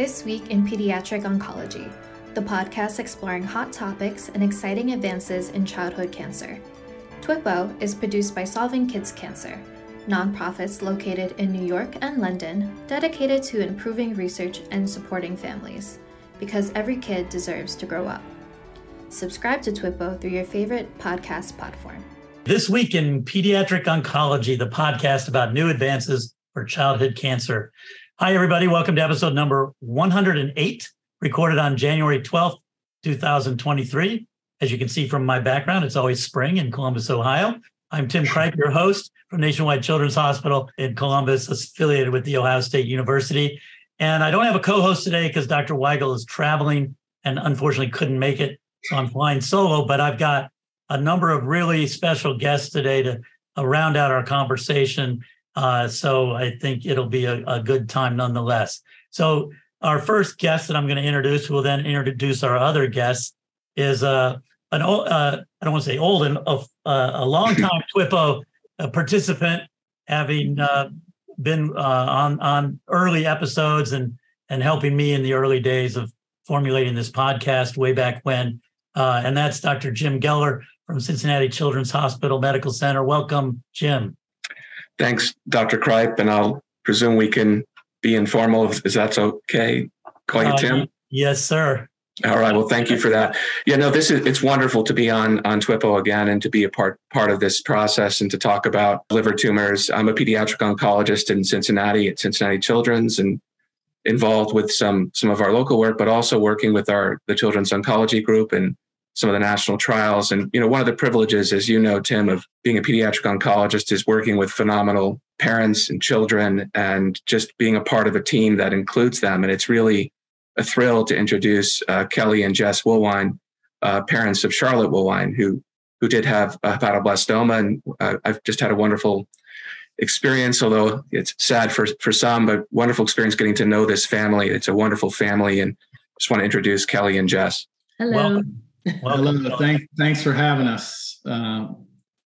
This Week in Pediatric Oncology, the podcast exploring hot topics and exciting advances in childhood cancer. TWIPO is produced by Solving Kids Cancer, nonprofits located in New York and London dedicated to improving research and supporting families, because every kid deserves to grow up. Subscribe to TWIPO through your favorite podcast platform. This week in Pediatric Oncology, the podcast about new advances for childhood cancer. Hi, everybody. Welcome to episode number 108, recorded on January 12th, 2023. As you can see from my background, it's always spring in Columbus, Ohio. I'm Tim Cripe, your host from Nationwide Children's Hospital in Columbus, affiliated with The Ohio State University. And I don't have a co host today because Dr. Weigel is traveling and unfortunately couldn't make it. So I'm flying solo, but I've got a number of really special guests today to uh, round out our conversation. Uh, so I think it'll be a, a, good time nonetheless. So our first guest that I'm going to introduce, who will then introduce our other guests, is uh, an old, uh, I don't want to say old, and a, a long time TWIPO participant, having uh, been uh, on on early episodes and and helping me in the early days of formulating this podcast way back when. and that's Dr. Jim Geller from Cincinnati Children's Hospital Medical Center. Welcome, Jim. Thanks, Dr. Cripe, and I'll presume we can be informal if, if that's okay. Call you uh, Tim. Yes, sir. All right. Well, thank you for that. Yeah, no, this is it's wonderful to be on on TWIPO again and to be a part part of this process and to talk about liver tumors. I'm a pediatric oncologist in Cincinnati at Cincinnati Children's and involved with some some of our local work, but also working with our the Children's Oncology Group and some of the national trials. And, you know, one of the privileges, as you know, Tim, of being a pediatric oncologist is working with phenomenal parents and children and just being a part of a team that includes them. And it's really a thrill to introduce uh, Kelly and Jess Woolwine, uh, parents of Charlotte Woolwine, who who did have a hepatoblastoma. And uh, I've just had a wonderful experience, although it's sad for, for some, but wonderful experience getting to know this family. It's a wonderful family. And just want to introduce Kelly and Jess. Hello. Welcome. Hello. Thank, thanks for having us. Uh,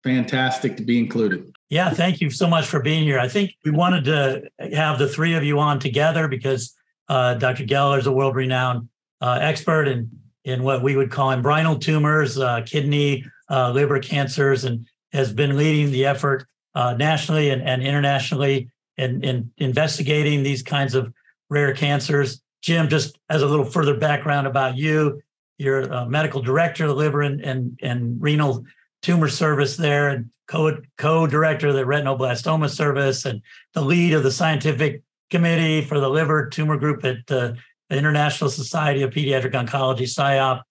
fantastic to be included. Yeah, thank you so much for being here. I think we wanted to have the three of you on together because uh, Dr. Geller is a world renowned uh, expert in, in what we would call embryonal tumors, uh, kidney, uh, liver cancers, and has been leading the effort uh, nationally and, and internationally in, in investigating these kinds of rare cancers. Jim, just as a little further background about you, you're a medical director of the liver and, and, and renal tumor service there and co, co-director of the retinoblastoma service and the lead of the scientific committee for the liver tumor group at the International Society of Pediatric Oncology, SIOP,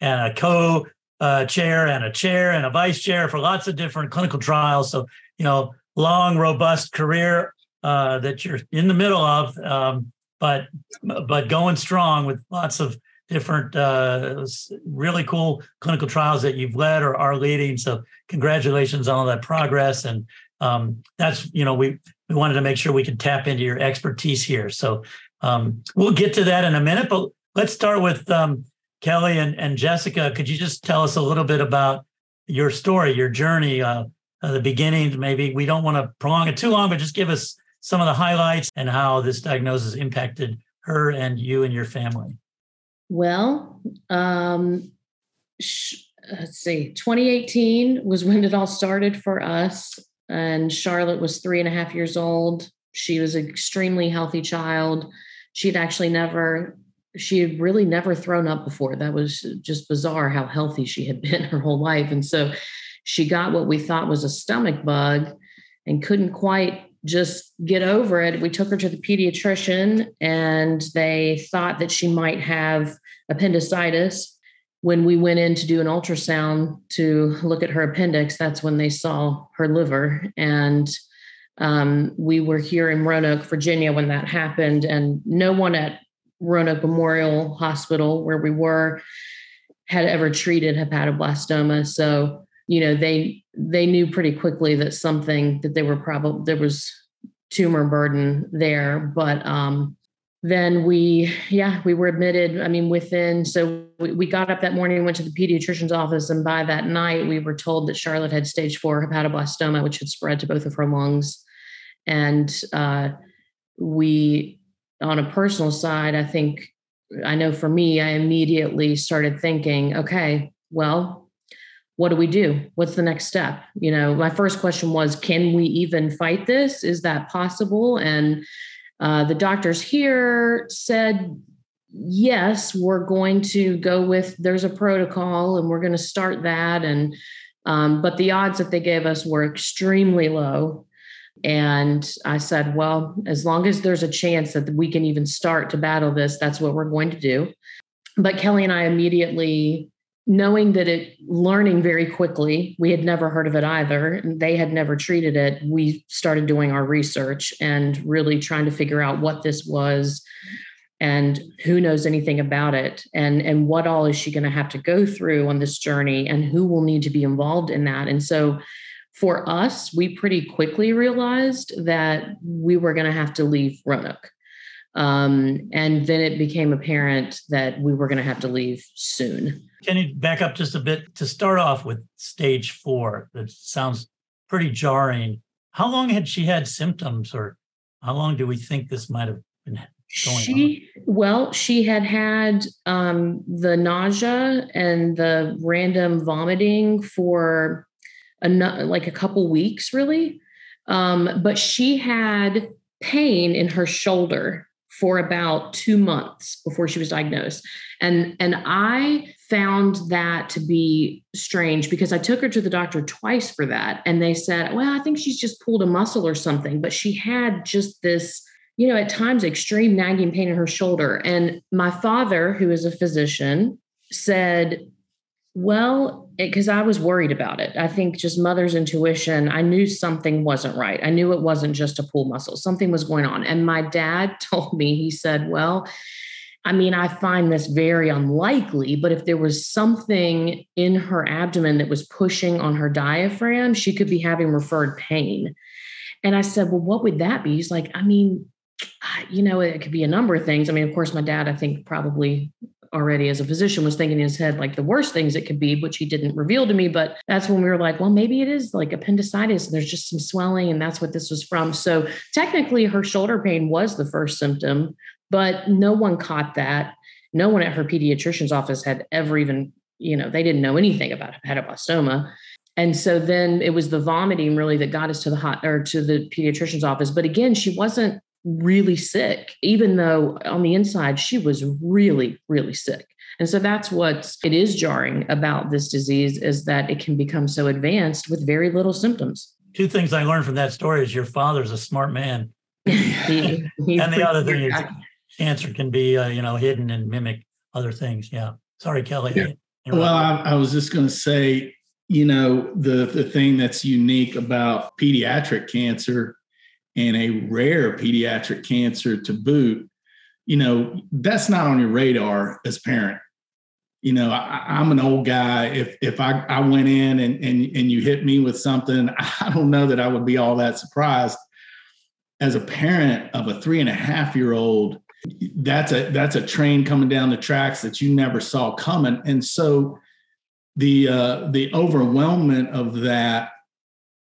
and a co uh, chair and a chair and a vice chair for lots of different clinical trials. So, you know, long, robust career uh, that you're in the middle of, um, but but going strong with lots of different uh, really cool clinical trials that you've led or are leading. So congratulations on all that progress. And um, that's you know we we wanted to make sure we could tap into your expertise here. So um, we'll get to that in a minute, but let's start with um, Kelly and, and Jessica. Could you just tell us a little bit about your story, your journey, uh, uh, the beginning? Maybe we don't want to prolong it too long, but just give us some of the highlights and how this diagnosis impacted her and you and your family. Well, um, sh- let's see, 2018 was when it all started for us. And Charlotte was three and a half years old. She was an extremely healthy child. She'd actually never, she had really never thrown up before. That was just bizarre how healthy she had been her whole life. And so she got what we thought was a stomach bug and couldn't quite just get over it. We took her to the pediatrician and they thought that she might have appendicitis. When we went in to do an ultrasound to look at her appendix, that's when they saw her liver. And um, we were here in Roanoke, Virginia when that happened, and no one at Roanoke Memorial Hospital, where we were, had ever treated hepatoblastoma. So you know they they knew pretty quickly that something that they were probably there was tumor burden there but um then we yeah we were admitted i mean within so we, we got up that morning went to the pediatrician's office and by that night we were told that charlotte had stage four hepatoblastoma which had spread to both of her lungs. And uh, we on a personal side, I think I know for me, I immediately started thinking, okay, well, what do we do? What's the next step? You know, my first question was, can we even fight this? Is that possible? And uh, the doctors here said, yes, we're going to go with there's a protocol and we're going to start that. And um, but the odds that they gave us were extremely low. And I said, well, as long as there's a chance that we can even start to battle this, that's what we're going to do. But Kelly and I immediately, knowing that it, learning very quickly, we had never heard of it either, and they had never treated it, we started doing our research and really trying to figure out what this was and who knows anything about it and and what all is she going to have to go through on this journey and who will need to be involved in that and so for us, we pretty quickly realized that we were going to have to leave Roanoke. Um, and then it became apparent that we were going to have to leave soon. Can you back up just a bit to start off with stage four? That sounds pretty jarring. How long had she had symptoms, or how long do we think this might have been going she, on? Well, she had had um, the nausea and the random vomiting for a, like a couple weeks really. Um, but she had pain in her shoulder for about two months before she was diagnosed. And, and I found that to be strange because I took her to the doctor twice for that. And they said, well, I think she's just pulled a muscle or something. But she had just this, you know, at times extreme nagging pain in her shoulder. And my father, who is a physician, said, well, because I was worried about it. I think just mother's intuition, I knew something wasn't right. I knew it wasn't just a pull muscle, something was going on. And my dad told me, he said, Well, I mean, I find this very unlikely, but if there was something in her abdomen that was pushing on her diaphragm, she could be having referred pain. And I said, Well, what would that be? He's like, I mean, you know, it could be a number of things. I mean, of course, my dad, I think, probably already as a physician was thinking in his head like the worst things it could be, which he didn't reveal to me. But that's when we were like, well, maybe it is like appendicitis and there's just some swelling and that's what this was from. So technically, her shoulder pain was the first symptom, but no one caught that. No one at her pediatrician's office had ever even, you know, they didn't know anything about hepatoblastoma. And so then it was the vomiting really that got us to the hot or to the pediatrician's office. But again, she wasn't really sick, even though on the inside she was really, really sick. And so that's what it is jarring about this disease is that it can become so advanced with very little symptoms. Two things I learned from that story is your father's a smart man. he, and the other thing is cancer can be, uh, you know, hidden and mimic other things. Yeah. Sorry, Kelly. Yeah. Well, I, I was just going to say, you know, the the thing that's unique about pediatric cancer and a rare pediatric cancer to boot, you know, that's not on your radar as parent. You know, I, am an old guy. If if I, I went in and, and and you hit me with something, I don't know that I would be all that surprised. As a parent of a three and a half year old, that's a that's a train coming down the tracks that you never saw coming. And so the uh, the overwhelmment of that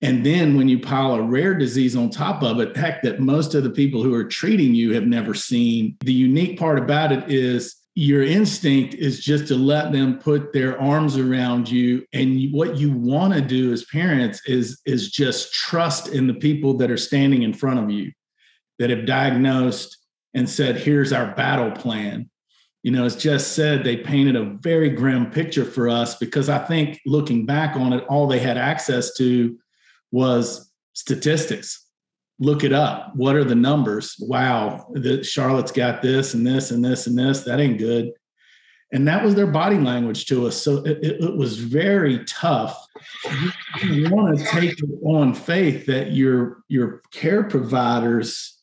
and then when you pile a rare disease on top of it, heck, that most of the people who are treating you have never seen. The unique part about it is your instinct is just to let them put their arms around you and what you want to do as parents is is just trust in the people that are standing in front of you that have diagnosed and said here's our battle plan you know as just said they painted a very grim picture for us because i think looking back on it all they had access to was statistics. Look it up. What are the numbers? Wow, the, Charlotte's got this and this and this and this. That ain't good. And that was their body language to us. So it, it was very tough. You, you want to take on faith that your your care providers,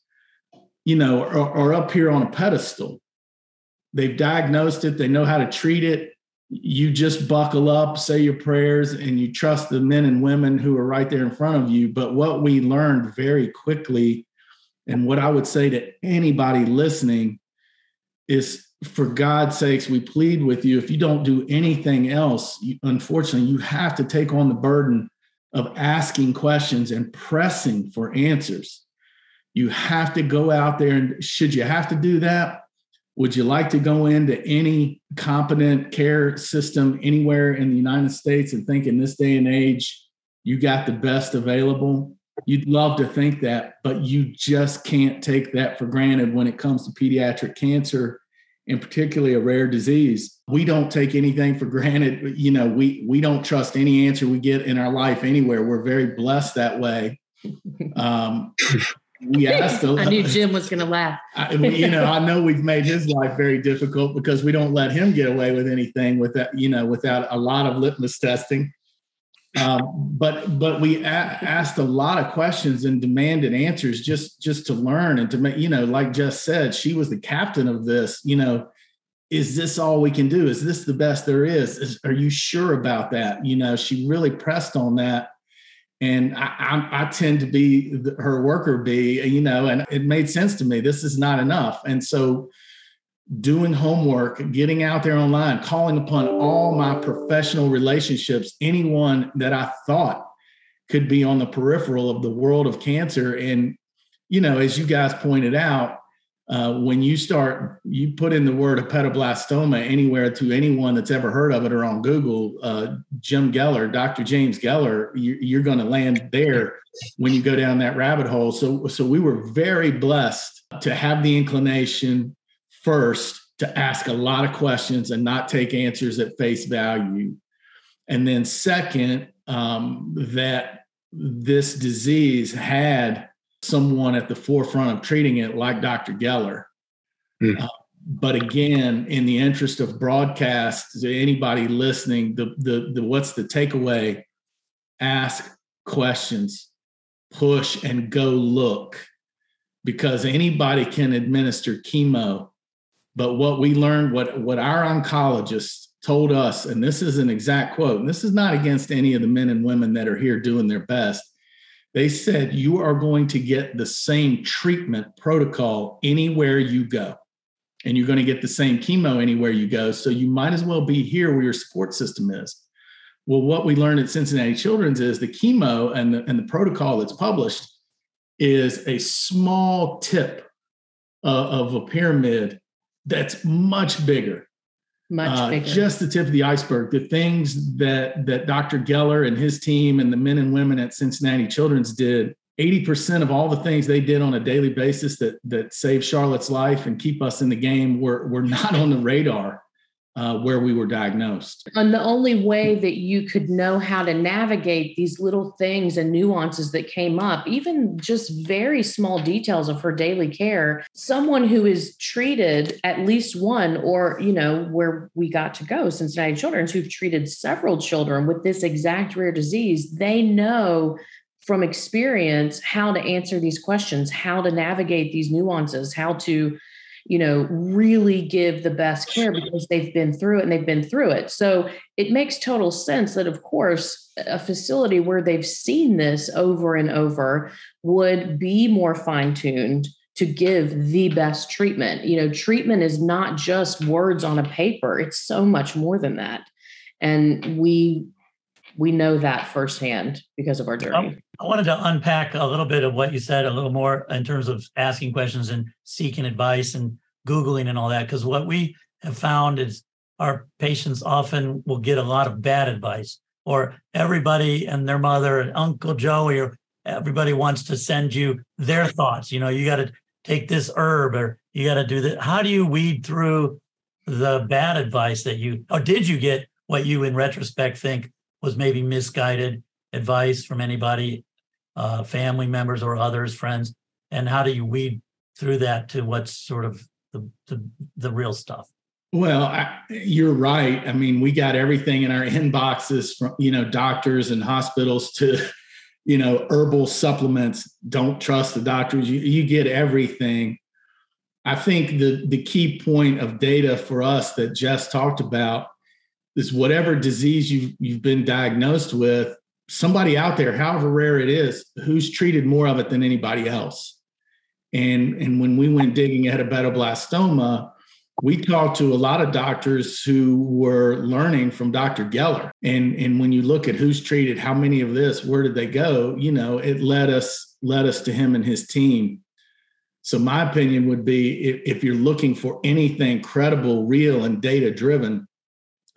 you know, are, are up here on a pedestal. They've diagnosed it. They know how to treat it you just buckle up, say your prayers, and you trust the men and women who are right there in front of you. But what we learned very quickly, and what I would say to anybody listening, is for God's sakes, we plead with you. If you don't do anything else, you, unfortunately, you have to take on the burden of asking questions and pressing for answers. You have to go out there and should you have to do that? Would you like to go into any competent care system anywhere in the United States and think in this day and age you got the best available? You'd love to think that, but you just can't take that for granted when it comes to pediatric cancer and particularly a rare disease. We don't take anything for granted. You know, we we don't trust any answer we get in our life anywhere. We're very blessed that way. Um, we asked. I knew Jim was going to laugh. I, you know, I know we've made his life very difficult because we don't let him get away with anything without you know without a lot of litmus testing. Um, but but we a- asked a lot of questions and demanded answers just just to learn and to make you know like Jess said she was the captain of this you know is this all we can do is this the best there is, is are you sure about that you know she really pressed on that and I, I, I tend to be her worker bee you know and it made sense to me this is not enough and so doing homework, getting out there online, calling upon all my professional relationships, anyone that I thought could be on the peripheral of the world of cancer. And, you know, as you guys pointed out, uh, when you start, you put in the word hepatoblastoma anywhere to anyone that's ever heard of it or on Google, uh, Jim Geller, Dr. James Geller, you, you're going to land there when you go down that rabbit hole. So, so we were very blessed to have the inclination first to ask a lot of questions and not take answers at face value. And then, second, um, that this disease had someone at the forefront of treating it, like Dr. Geller. Mm. Uh, but again, in the interest of broadcast to anybody listening, the, the, the what's the takeaway? Ask questions, push, and go look because anybody can administer chemo but what we learned, what, what our oncologists told us, and this is an exact quote, and this is not against any of the men and women that are here doing their best. They said, You are going to get the same treatment protocol anywhere you go. And you're going to get the same chemo anywhere you go. So you might as well be here where your support system is. Well, what we learned at Cincinnati Children's is the chemo and the, and the protocol that's published is a small tip uh, of a pyramid that's much bigger. Much uh, bigger. Just the tip of the iceberg. The things that that Dr. Geller and his team and the men and women at Cincinnati Children's did. 80% of all the things they did on a daily basis that that save Charlotte's life and keep us in the game were, were not on the radar uh, where we were diagnosed. And the only way that you could know how to navigate these little things and nuances that came up, even just very small details of her daily care, someone who is treated at least one, or, you know, where we got to go, Cincinnati Children's, who've treated several children with this exact rare disease, they know from experience how to answer these questions, how to navigate these nuances, how to you know, really give the best care because they've been through it and they've been through it. So it makes total sense that, of course, a facility where they've seen this over and over would be more fine tuned to give the best treatment. You know, treatment is not just words on a paper, it's so much more than that. And we we know that firsthand because of our um, journey. I wanted to unpack a little bit of what you said a little more in terms of asking questions and seeking advice and Googling and all that. Because what we have found is our patients often will get a lot of bad advice, or everybody and their mother and Uncle Joey or everybody wants to send you their thoughts. You know, you got to take this herb or you got to do that. How do you weed through the bad advice that you, or did you get what you in retrospect think was maybe misguided advice from anybody, uh, family members or others, friends? And how do you weed through that to what's sort of the the, the real stuff? Well, I, you're right. I mean, we got everything in our inboxes from you know doctors and hospitals to you know herbal supplements. Don't trust the doctors. You, you get everything. I think the the key point of data for us that Jess talked about is whatever disease you've, you've been diagnosed with, somebody out there, however rare it is, who's treated more of it than anybody else. And, and when we went digging at a hepatoblastoma, we talked to a lot of doctors who were learning from Dr. Geller. And, and when you look at who's treated, how many of this, where did they go? You know, it led us led us to him and his team. So my opinion would be if, if you're looking for anything credible, real, and data driven,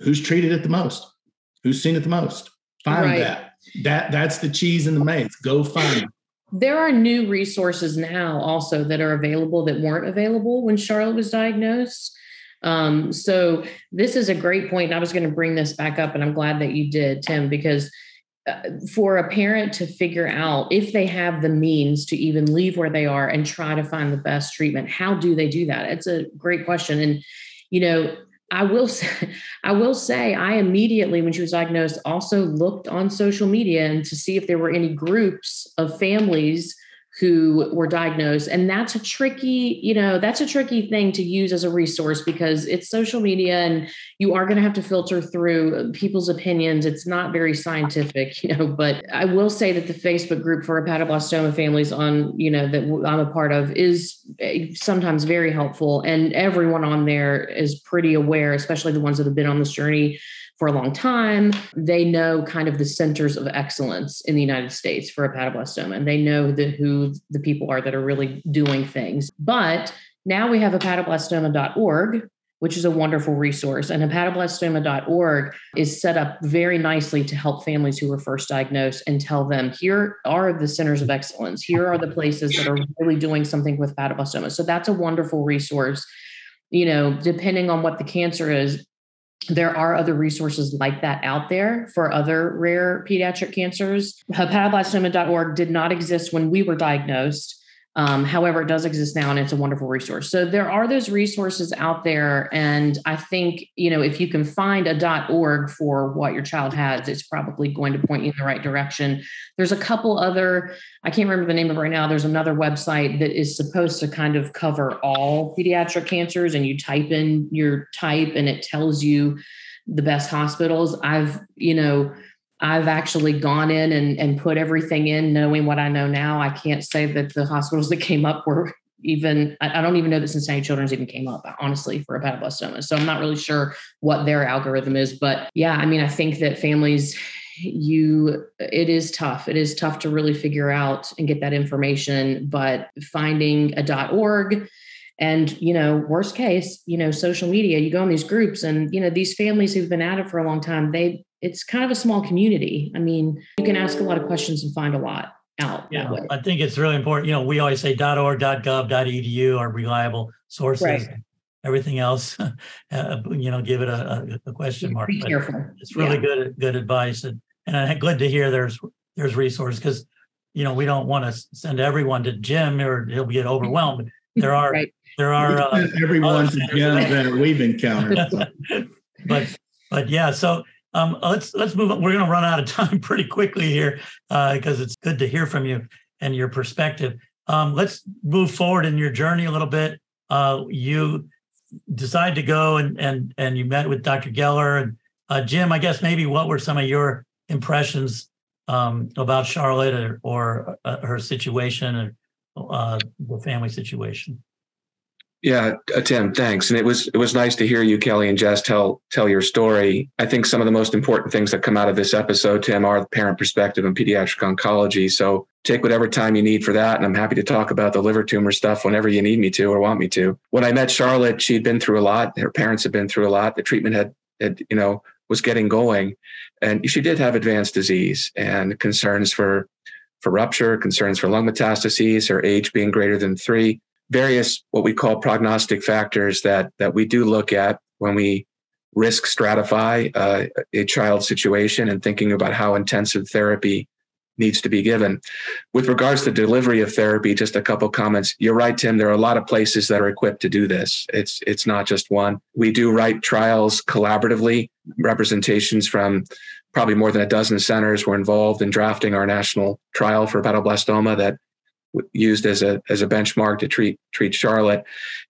who's treated it the most? Who's seen it the most? Find right. that. That that's the cheese in the maze. Go find it. There are new resources now also that are available that weren't available when Charlotte was diagnosed. Um, so this is a great point. And I was going to bring this back up, and I'm glad that you did, Tim, because uh, for a parent to figure out if they have the means to even leave where they are and try to find the best treatment, how do they do that? It's a great question. And, you know, I will say, I will say, I immediately, when she was diagnosed, also looked on social media and to see if there were any groups of families who were diagnosed. And that's a tricky you know that's a tricky thing to use as a resource because it's social media and you are going to have to filter through people's opinions. It's not very scientific you know but i will say that the facebook group for hepatoblastoma families on you know that i'm a part of is eh, sometimes very helpful. And everyone on there is pretty aware especially the ones that have been on this journey for a long time. They know kind of the centers of excellence in the United States for hepatoblastoma, and they know the, who the people are that are really doing things. But now we have hepatoblastoma.org, which is a wonderful resource. And hepatoblastoma.org is set up very nicely to help families who were first diagnosed and tell them here are the centers of excellence. Here are the places that are really doing something with hepatoblastoma. So that's a wonderful resource. You know, depending on what the cancer is, there are other resources like that out there for other rare pediatric cancers. Hepatoblastoma.org did not exist when we were diagnosed. Um, however, it does exist now and it's a wonderful resource. So there are those resources out there. And I think, you know, if you can find a .org for what your child has, it's probably going to point you in the right direction. There's a couple other, I can't remember the name of it right now. There's another website that is supposed to kind of cover all pediatric cancers and you type in your type and it tells you the best hospitals. I've, you know, I've actually gone in and, and put everything in knowing what I know now. I can't say that the hospitals that came up were even, I, don't even know that Cincinnati Children's even came up, honestly, for a hepatoblastoma. So I'm not really sure what their algorithm is. But yeah, I mean, I think that families, you it is tough it is tough to really figure out and get that information but finding a org and you know worst case you know social media you go in these groups and you know these families who've been at it for a long time they it's kind of a small community. I mean, you can ask a lot of questions and find a lot out. Yeah, I think it's really important. You know, we always say .org, .gov, .edu are reliable sources. Right. Everything else, uh, you know, give it a, a question mark. Be careful. It's really yeah. good good advice, and and I'm glad to hear there's there's resources because you know we don't want to send everyone to Jim or he'll get overwhelmed. There are right. there are uh, everyone to Jim that we've encountered. but but yeah, so um, let's let's move on. We're going to run out of time pretty quickly here because uh, it's good to hear from you and your perspective. Um, let's move forward in your journey a little bit. Uh, you decided to go and and and you met with Dr. Geller and uh, Jim. I guess maybe what were some of your impressions um, about Charlotte or, or uh, her situation and uh, the family situation? Yeah, uh, Tim, thanks. And it was it was nice to hear you, Kelly and Jess, tell tell your story. I think some of the most important things that come out of this episode, Tim, are the parent perspective and pediatric oncology. So take whatever time you need for that. And I'm happy to talk about the liver tumor stuff whenever you need me to or want me to. When I met Charlotte, she'd been through a lot. Her parents had been through a lot. The treatment had, had you know, was getting going. And she did have advanced disease and concerns for for rupture, concerns for lung metastases, her age being greater than three various what we call prognostic factors that that we do look at when we risk stratify uh, a child situation and thinking about how intensive therapy needs to be given. With regards to delivery of therapy, just a couple comments. You're right, Tim. There are a lot of places that are equipped to do this. It's it's not just one. We do write trials collaboratively. Representations from probably more than a dozen centers were involved in drafting our national trial for hepatoblastoma that used as a as a benchmark to treat treat Charlotte.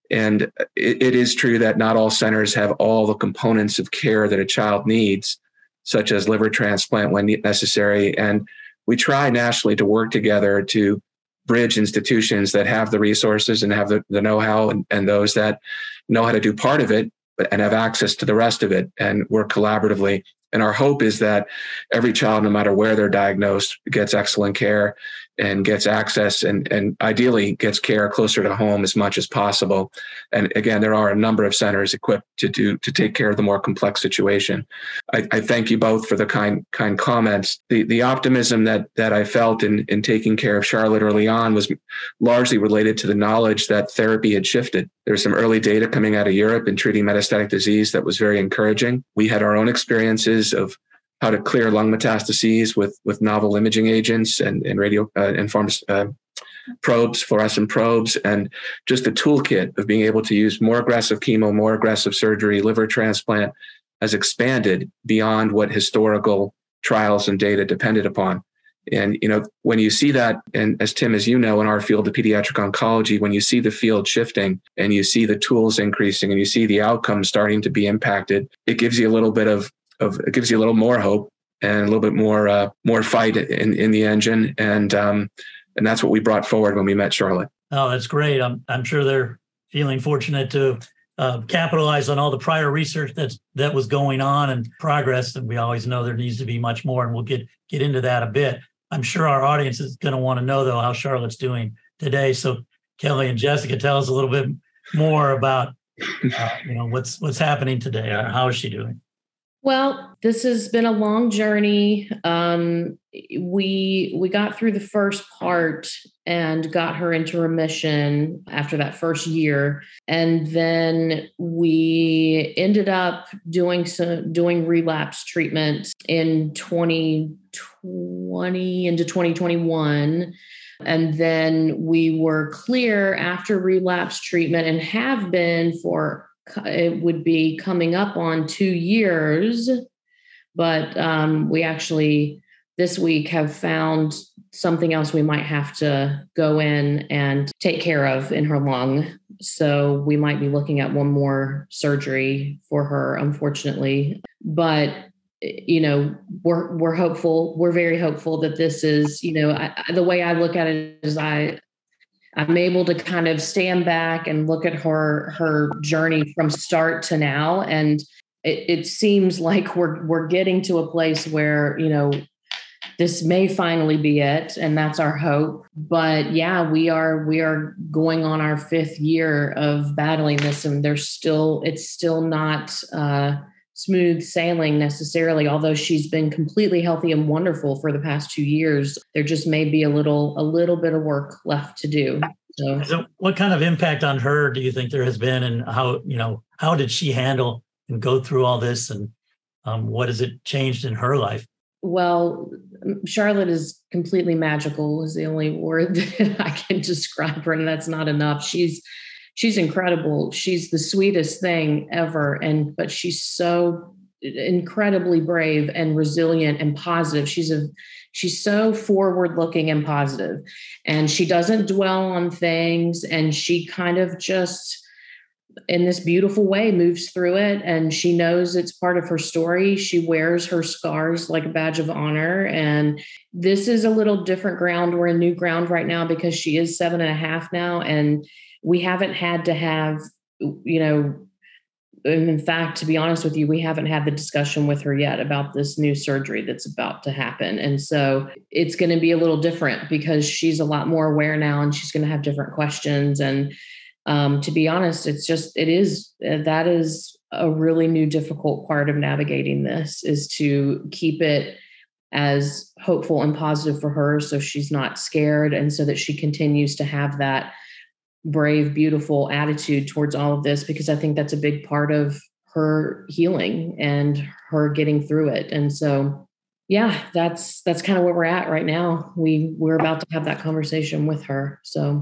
And it, it is true that not all centers have all the components of care that a child needs, such as liver transplant when necessary. And we try nationally to work together to bridge institutions that have the resources and have the, the know-how and, and those that know how to do part of it and have access to the rest of it and work collaboratively and our hope is that every child, no matter where they're diagnosed, gets excellent care. And gets access and, and ideally gets care closer to home as much as possible. And again, there are a number of centers equipped to do to take care of the more complex situation. I, I thank you both for the kind kind comments. The the optimism that that I felt in in taking care of Charlotte early on was largely related to the knowledge that therapy had shifted. There's some early data coming out of Europe in treating metastatic disease that was very encouraging. We had our own experiences of how to clear lung metastases with with novel imaging agents and and radio uh, and pharma, uh, probes, fluorescent probes, and just a toolkit of being able to use more aggressive chemo, more aggressive surgery, liver transplant has expanded beyond what historical trials and data depended upon. And you know, when you see that, and as Tim, as you know, in our field of pediatric oncology, when you see the field shifting and you see the tools increasing and you see the outcomes starting to be impacted, it gives you a little bit of of it gives you a little more hope and a little bit more uh, more fight in in the engine, and um, and that's what we brought forward when we met Charlotte. Oh, that's great. I'm I'm sure they're feeling fortunate to uh, capitalize on all the prior research that's that was going on and progress. And we always know there needs to be much more, and we'll get get into that a bit. I'm sure our audience is going to want to know though how Charlotte's doing today. So Kelly and Jessica, tell us a little bit more about uh, you know what's what's happening today. How is she doing? Well, this has been a long journey. Um, we we got through the first part and got her into remission after that first year, and then we ended up doing some doing relapse treatment in 2020 into 2021. And then we were clear after relapse treatment and have been for it would be coming up on two years, but um, we actually this week have found something else we might have to go in and take care of in her lung. So we might be looking at one more surgery for her, unfortunately. But you know, we're we're hopeful. We're very hopeful that this is, you know, I, the way I look at it is I I'm able to kind of stand back and look at her her journey from start to now, and it, it seems like we're we're getting to a place where you know this may finally be it and that's our hope. But yeah we are we are going on our fifth year of battling this and there's still it's still not uh smooth sailing necessarily although she's been completely healthy and wonderful for the past 2 years there just may be a little a little bit of work left to do. So, so what kind of impact on her do you think there has been and how you know how did she handle and go through all this and um, what has it changed in her life? Well charlotte is completely magical is the only word that i can describe her and that's not enough. She's she's incredible. She's the sweetest thing ever. And but she's so incredibly brave and resilient and positive. She's a she's so forward looking and positive. And she doesn't dwell on things. And she kind of just in this beautiful way moves through it. And she knows it's part of her story. She wears her scars like a badge of honor. And this is a little different ground. We're in new ground right now because she is seven and a half now. And we haven't had to have, you know, in fact, to be honest with you, we haven't had the discussion with her yet about this new surgery that's about to happen. And so it's going to be a little different because she's a lot more aware now and she's going to have different questions. And um, to be honest, it's just, it is, uh, that is a really new, difficult part of navigating this is to keep it as hopeful and positive for her so she's not scared and so that she continues to have that brave, beautiful attitude towards all of this because I think that's a big part of her healing and her getting through it. And so yeah, that's that's kind of where we're at right now. We we're about to have that conversation with her. So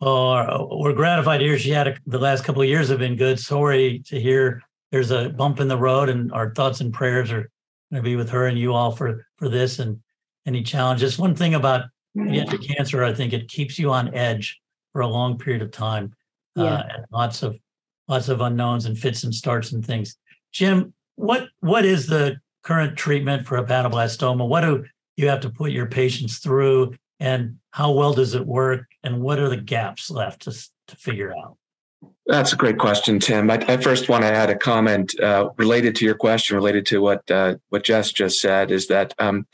well, we're gratified to hear she had a, the last couple of years have been good. Sorry to hear there's a bump in the road, and our thoughts and prayers are going to be with her and you all for for this and any challenges. One thing about pediatric mm-hmm. cancer, I think it keeps you on edge for a long period of time. Uh, yeah. Uh, lots of lots of unknowns and fits and starts and things. Jim, what what is the current treatment for hepatoblastoma? What do you have to put your patients through, and how well does it work? And what are the gaps left to to figure out? That's a great question, Tim. I, I first want to add a comment uh, related to your question, related to what uh, what Jess just said, is that um,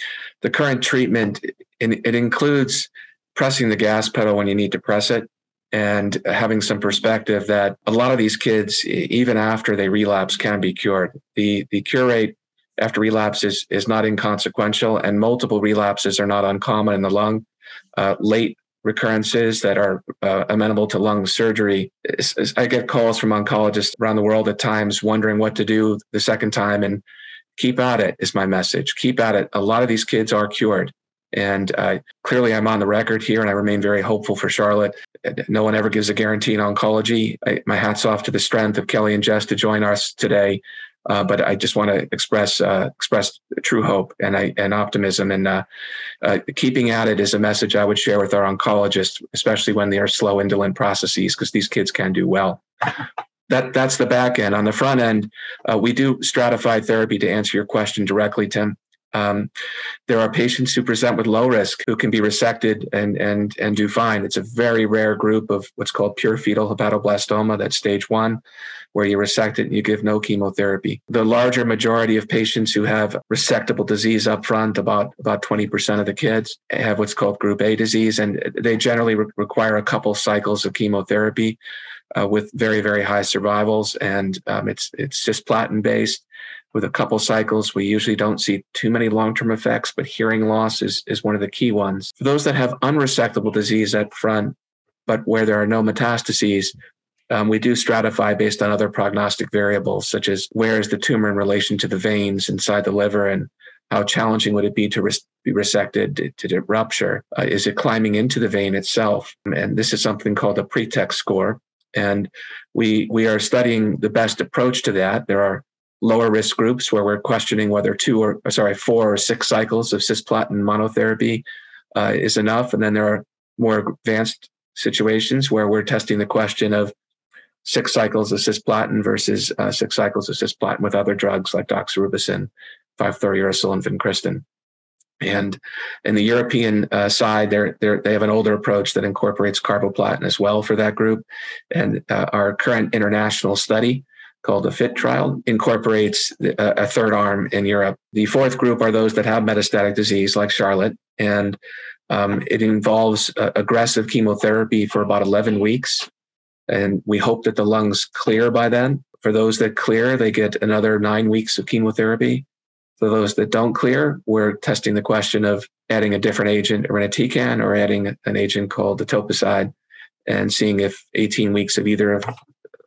the current treatment it, it includes pressing the gas pedal when you need to press it, and having some perspective that a lot of these kids, even after they relapse, can be cured. the The cure rate after relapse is is not inconsequential, and multiple relapses are not uncommon in the lung. Uh, late recurrences that are uh, amenable to lung surgery. I get calls from oncologists around the world at times wondering what to do the second time. And keep at it is my message. Keep at it. A lot of these kids are cured. And uh, clearly, I'm on the record here, and I remain very hopeful for Charlotte. No one ever gives a guarantee in oncology. I, my hat's off to the strength of Kelly and Jess to join us today. Uh, but I just want to express uh, express true hope and I, and optimism, and uh, uh, keeping at it is a message I would share with our oncologists, especially when they are slow indolent processes, because these kids can do well. That that's the back end. On the front end, uh, we do stratified therapy to answer your question directly, Tim. Um, there are patients who present with low risk who can be resected and and and do fine. It's a very rare group of what's called pure fetal hepatoblastoma. That's stage one where you resect it and you give no chemotherapy. The larger majority of patients who have resectable disease up front, about, about 20% of the kids, have what's called group A disease, and they generally re- require a couple cycles of chemotherapy. Uh, with very very high survivals, and um, it's it's cisplatin based. With a couple cycles, we usually don't see too many long term effects, but hearing loss is is one of the key ones. For those that have unresectable disease up front, but where there are no metastases, um, we do stratify based on other prognostic variables, such as where is the tumor in relation to the veins inside the liver and how challenging would it be to res- be resected? Did, it rupture? Uh, is it climbing into the vein itself? And this is something called a PRETEXT score. And we, we are studying the best approach to that. There are lower risk groups where we're questioning whether two or sorry four or six cycles of cisplatin monotherapy uh, is enough and then there are more advanced situations where we're testing the question of six cycles of cisplatin versus uh, six cycles of cisplatin with other drugs like doxorubicin, 5-fluorouracil, and vincristine. And in the European uh, side, they're, they're, they have an older approach that incorporates carboplatin as well for that group. And uh, our current international study called the PHITT trial incorporates a, third arm in Europe. The fourth group are those that have metastatic disease, like Charlotte, and um, it involves uh, aggressive chemotherapy for about 11 weeks and we hope that the lungs clear by then. For those that clear, they get another nine weeks of chemotherapy. For those that don't clear, we're testing the question of adding a different agent, irinotecan, or adding an agent called the etoposide, and seeing if 18 weeks of either of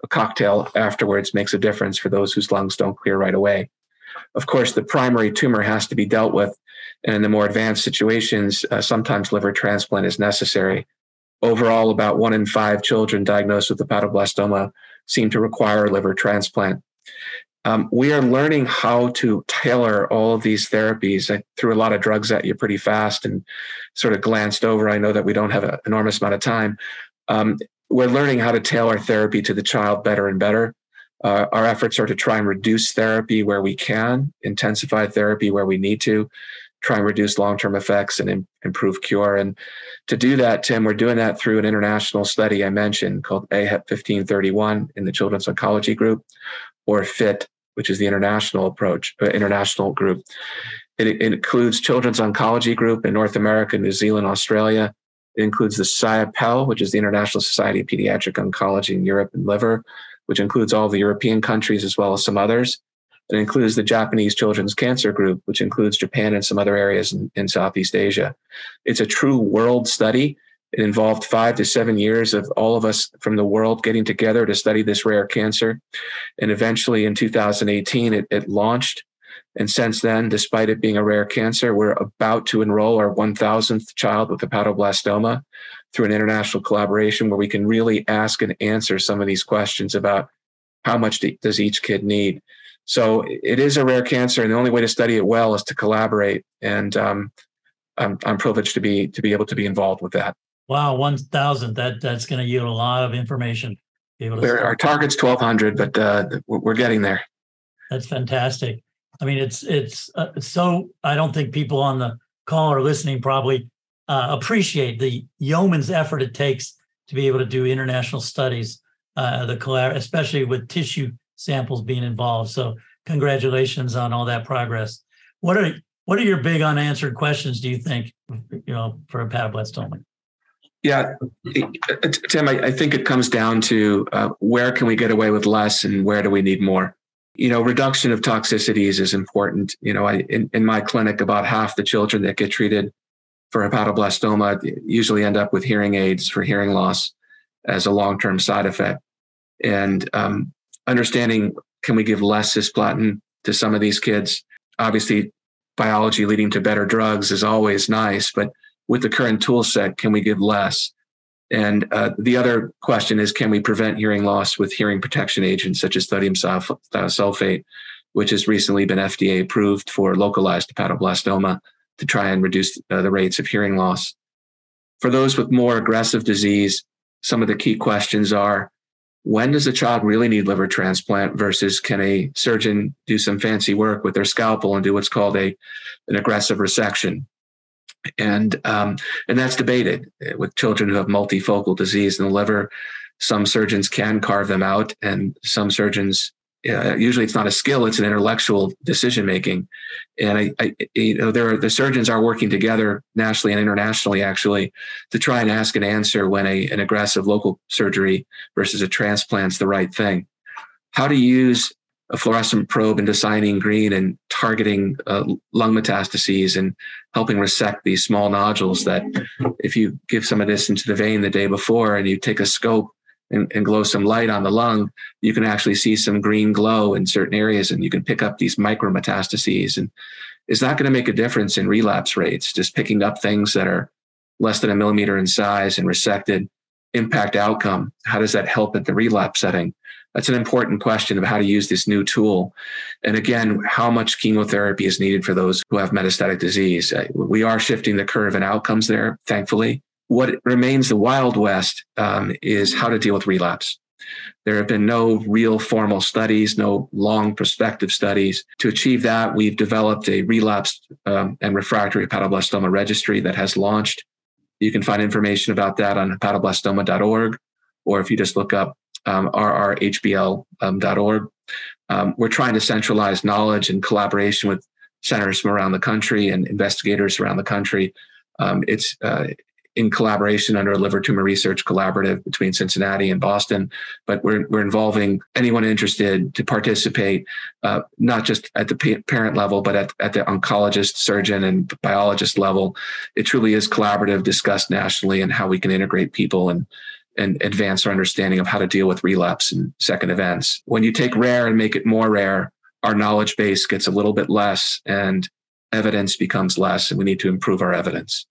a cocktail afterwards makes a difference for those whose lungs don't clear right away. Of course, the primary tumor has to be dealt with. And in the more advanced situations, uh, sometimes liver transplant is necessary. Overall, about one in five children diagnosed with hepatoblastoma seem to require a liver transplant. Um, we are learning how to tailor all of these therapies. I threw a lot of drugs at you pretty fast and sort of glanced over. I know that we don't have an enormous amount of time. Um, we're learning how to tailor therapy to the child better and better. Uh, our efforts are to try and reduce therapy where we can, intensify therapy where we need to, try and reduce long-term effects and Im- improve cure. And to do that, Tim, we're doing that through an international study I mentioned called AHEP 1531 in the Children's Oncology Group, or PHITT, which is the international approach, uh, international group. It, it, includes Children's Oncology Group in North America, New Zealand, Australia. It includes the SIOPEL, which is the International Society of Pediatric Oncology in Europe and Liver, which includes all the European countries as well as some others. It includes the Japanese Children's Cancer Group, which includes Japan and some other areas in, in Southeast Asia. It's a true world study. It involved five to seven years of all of us from the world getting together to study this rare cancer. And eventually in 2018, it, it launched. And since then, despite it being a rare cancer, we're about to enroll our 1000th child with hepatoblastoma through an international collaboration where we can really ask and answer some of these questions about how much does each kid need so it is a rare cancer, and the only way to study it well is to collaborate. And um, I'm, I'm privileged to be to be able to be involved with that. Wow, one thousand. That that's going to yield a lot of information. our target's twelve hundred, but uh, we're getting there. That's fantastic. I mean, it's it's uh, so. I don't think people on the call or listening probably uh, appreciate the yeoman's effort it takes to be able to do international studies uh, the especially with tissue samples being involved. So congratulations on all that progress. What are what are your big unanswered questions? Do you think, you know, for a hepatoblastoma? Yeah, Tim, I, I, think it comes down to uh, where can we get away with less and where do we need more? You know, reduction of toxicities is important. You know, I in, in my clinic, about half the children that get treated for hepatoblastoma usually end up with hearing aids for hearing loss as a long-term side effect. And um, understanding can we give less cisplatin to some of these kids? Obviously, biology leading to better drugs is always nice, but with the current tool set, can we give less? And uh, the other question is, can we prevent hearing loss with hearing protection agents such as sodium thiosulfate, which has recently been FDA approved for localized hepatoblastoma to try and reduce uh, the rates of hearing loss? For those with more aggressive disease, some of the key questions are when does a child really need liver transplant versus can a surgeon do some fancy work with their scalpel and do what's called a an aggressive resection and um, and that's debated with children who have multifocal disease. In the liver some surgeons can carve them out. And some surgeons uh, usually it's not a skill it's an intellectual decision making and I, I, you know there are the surgeons are working together nationally and internationally actually to try and ask an answer when a, an aggressive local surgery versus a transplant's the right thing. How to use a fluorescent probe indocyanine green and targeting uh, lung metastases and helping resect these small nodules that if you give some of this into the vein the day before and you take a scope and, and, glow some light on the lung, you can actually see some green glow in certain areas and you can pick up these micrometastases. And is not going to make a difference in relapse rates, just picking up things that are less than a millimeter in size and resected impact outcome. How does that help at the relapse setting? That's an important question of how to use this new tool. And again, how much chemotherapy is needed for those who have metastatic disease. Uh, we are shifting the curve in outcomes there, thankfully what remains the Wild West um, is how to deal with relapse. There have been no real formal studies, no long prospective studies. To achieve that, we've developed a relapsed um, and refractory hepatoblastoma registry that has launched. You can find information about that on hepatoblastoma.org, or if you just look up um, rrhbl.org. Um, um, we're trying to centralize knowledge and collaboration with centers from around the country and investigators around the country. Um, it's uh, in collaboration under a liver tumor research collaborative between Cincinnati and Boston. But we're, we're involving anyone interested to participate, uh, not just at the parent level, but at, at the oncologist, surgeon, and biologist level. It truly is collaborative, discussed nationally, and how we can integrate people and and advance our understanding of how to deal with relapse and second events. When you take rare and make it more rare, our knowledge base gets a little bit less and evidence becomes less, and we need to improve our evidence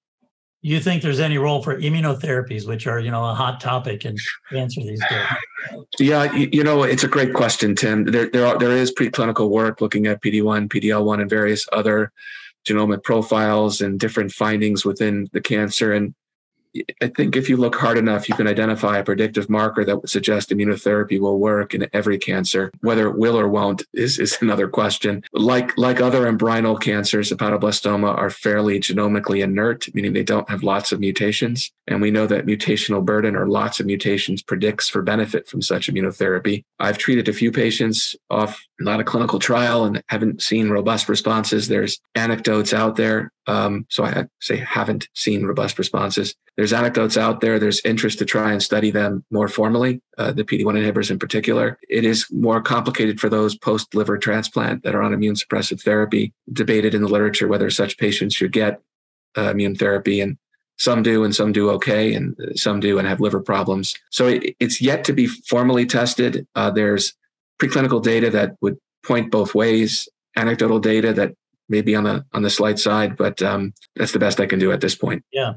you think there's any role for immunotherapies, which are you know a hot topic in cancer these days? Yeah, you, know it's a great question, Tim. There there are, there is preclinical work looking at PD one, PDL one, and various other genomic profiles and different findings within the cancer. And I think if you look hard enough, you can identify a predictive marker that would suggest immunotherapy will work in every cancer. Whether it will or won't is, is another question. Like like other embryonal cancers, hepatoblastoma are fairly genomically inert, meaning they don't have lots of mutations. And we know that mutational burden or lots of mutations predicts for benefit from such immunotherapy. I've treated a few patients off not a clinical trial and haven't seen robust responses. There's anecdotes out there. Um, so I say haven't seen robust responses. There's anecdotes out there. There's interest to try and study them more formally, uh, the PD1 inhibitors in particular. It is more complicated for those post liver transplant that are on immune suppressive therapy, debated in the literature whether such patients should get uh, immune therapy. And some do and some do okay, and some do and have liver problems. So it, it's yet to be formally tested. Uh, there's preclinical data that would point both ways, anecdotal data that may be on the on the slight side, but um, that's the best I can do at this point. Yeah,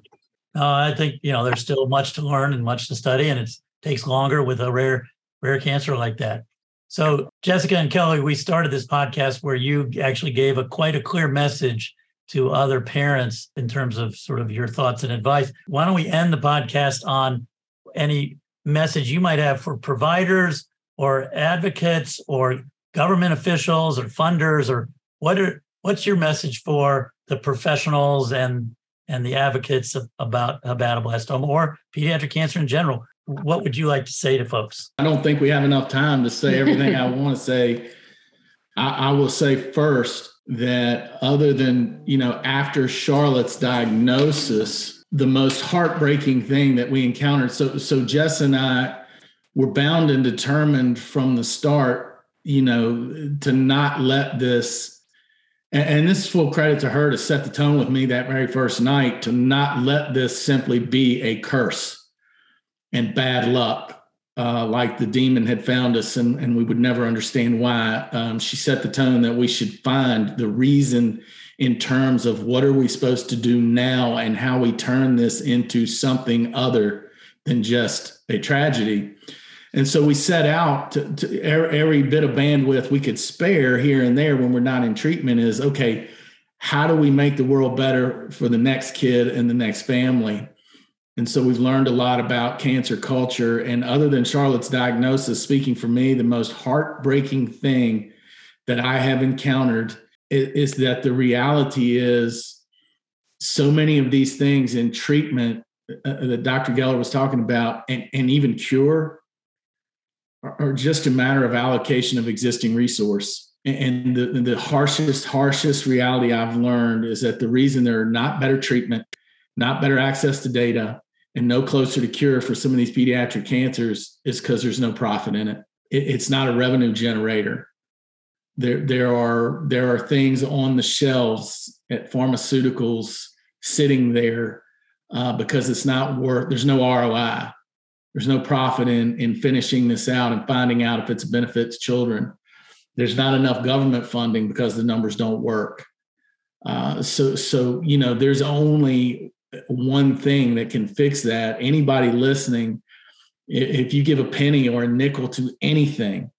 uh, I think you know there's still much to learn and much to study, and it takes longer with a rare rare cancer like that. So, Jessica and Kelly, we started this podcast where you actually gave a quite a clear message to other parents in terms of sort of your thoughts and advice. Why don't we end the podcast on any message you might have for providers or advocates or government officials or funders or what are what's your message for the professionals and and the advocates about hepatoblastoma or pediatric cancer in general what would you like to say to folks? I don't think we have enough time to say everything I want to say. I, I will say first that other than, you know, after Charlotte's diagnosis, the most heartbreaking thing that we encountered. So, so Jess and I were bound and determined from the start, you know, to not let this, and, and this is full credit to her to set the tone with me that very first night, to not let this simply be a curse and bad luck uh, like the demon had found us and, and we would never understand why. Um, she set the tone that we should find the reason in terms of what are we supposed to do now and how we turn this into something other than just a tragedy. And so we set out to, to every bit of bandwidth we could spare here and there when we're not in treatment is okay, how do we make the world better for the next kid and the next family? And so we've learned a lot about cancer culture. And other than Charlotte's diagnosis, speaking for me, the most heartbreaking thing that I have encountered is, is that the reality is so many of these things in treatment uh, uh that Dr. Geller was talking about, and, and even cure, are, just a matter of allocation of existing resource. And the, the harshest, harshest reality I've learned is that the reason there are not better treatment, not better access to data, and no closer to cure for some of these pediatric cancers is because there's no profit in it. it. It's not a revenue generator. There, there are there are things on the shelves at pharmaceuticals sitting there uh, because it's not worth. There's no ROI. There's no profit in in finishing this out and finding out if it's benefits children. There's not enough government funding because the numbers don't work. Uh, so so you know there's only one thing that can fix that. Anybody listening, if you give a penny or a nickel to anything,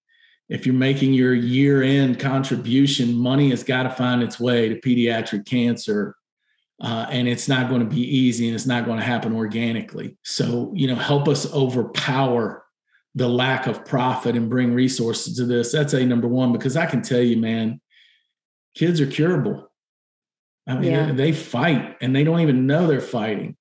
if you're making your year end contribution, money has got to find its way to pediatric cancer. Uh, and it's not going to be easy and it's not going to happen organically. So, you know, help us overpower the lack of profit and bring resources to this. That's a number one, because I can tell you, man, kids are curable. I mean, yeah. they fight and they don't even know they're fighting.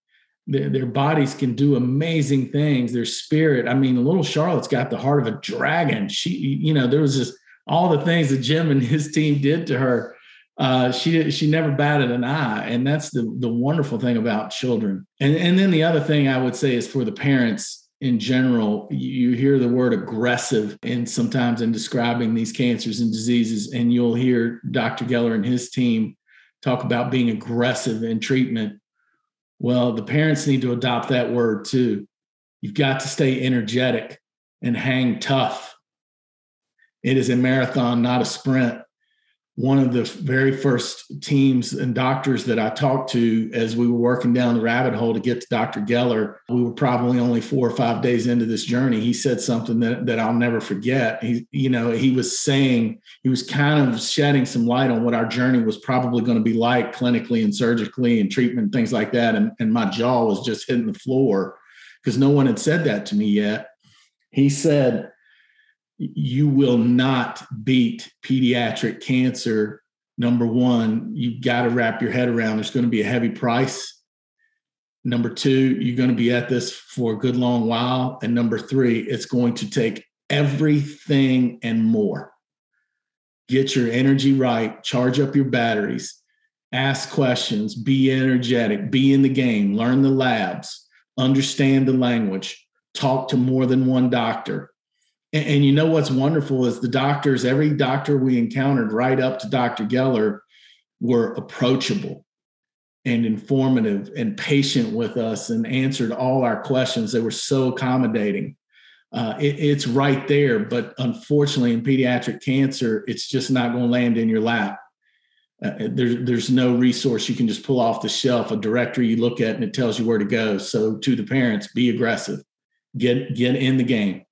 Their, their bodies can do amazing things. Their spirit. I mean, little Charlotte's got the heart of a dragon. She, you know, there was just all the things that Jim and his team did to her. Uh, she she never batted an eye, and that's the the wonderful thing about children. And and then the other thing I would say is for the parents in general, you hear the word aggressive and sometimes in describing these cancers and diseases, and you'll hear Dr. Geller and his team talk about being aggressive in treatment. Well, the parents need to adopt that word too. You've got to stay energetic and hang tough. It is a marathon, not a sprint one of the very first teams and doctors that I talked to as we were working down the rabbit hole to get to Dr. Geller, we were probably only four or five days into this journey. He said something that, that I'll never forget. He, you know, he was saying, he was kind of shedding some light on what our journey was probably going to be like clinically and surgically and treatment, things like that. And, and my jaw was just hitting the floor because no one had said that to me yet. He said, you will not beat pediatric cancer. Number one, you've got to wrap your head around there's going to be a heavy price. Number two, you're going to be at this for a good long while. And number three, it's going to take everything and more. Get your energy right, charge up your batteries, ask questions, be energetic, be in the game, learn the labs, understand the language, talk to more than one doctor and, and, you know what's wonderful is the doctors, every doctor we encountered right up to Dr. Geller were approachable and informative and patient with us and answered all our questions. They were so accommodating. Uh, it, it's right there, but unfortunately, in pediatric cancer, it's just not going to land in your lap. Uh, there's there's no resource you can just pull off the shelf, a directory you look at and it tells you where to go. So to the parents, be aggressive, get get in the game.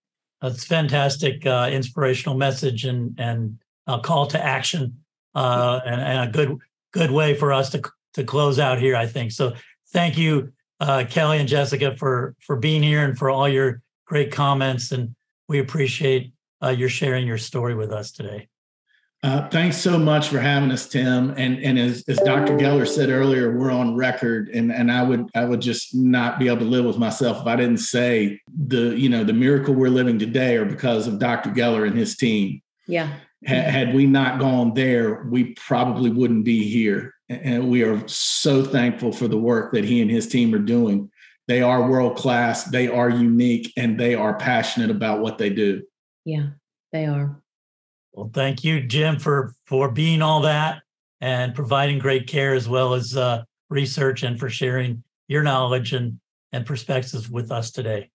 That's fantastic, uh, inspirational message and and a call to action, uh, and, and, a good good way for us to to close out here. I think so. Thank you, uh, Kelly and Jessica, for for being here and for all your great comments, and we appreciate uh, your sharing your story with us today. Uh, thanks so much for having us, Tim. And and as, as Dr. Geller said earlier, we're on record, and and I would I would just not be able to live with myself if I didn't say the you know the miracle we're living today are because of Dr. Geller and his team. Yeah. had we not gone there, we probably wouldn't be here. And we are so thankful for the work that he and his team are doing. They are world class, they are unique, and they are passionate about what they do. Yeah, they are. Well, thank you, Jim, for for being all that and providing great care as well as uh, research and for sharing your knowledge and and perspectives with us today.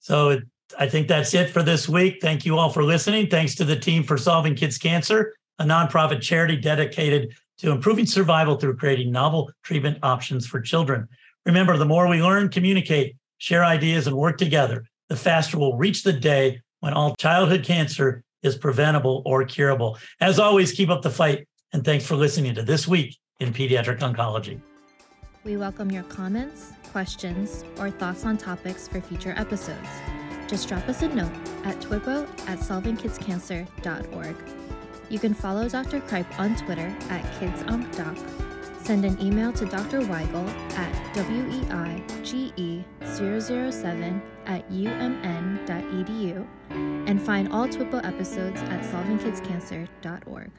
So it, I think that's it for this week. Thank you all for listening. Thanks to the team for Solving Kids Cancer, a nonprofit charity dedicated to improving survival through creating novel treatment options for children. Remember, the more we learn, communicate, share ideas, and work together, the faster we'll reach the day when all childhood cancer is preventable or curable. As always, keep up the fight. And thanks for listening to This Week in Pediatric Oncology. We welcome your comments, questions, or thoughts on topics for future episodes. Just drop us a note at twippo at solvingkidscancer.org. You can follow Dr. Cripe on Twitter at KidsOncDoc, send an email to Dr. Weigel at weige007 at umn.edu, and find all TWIPO episodes at solvingkidscancer.org.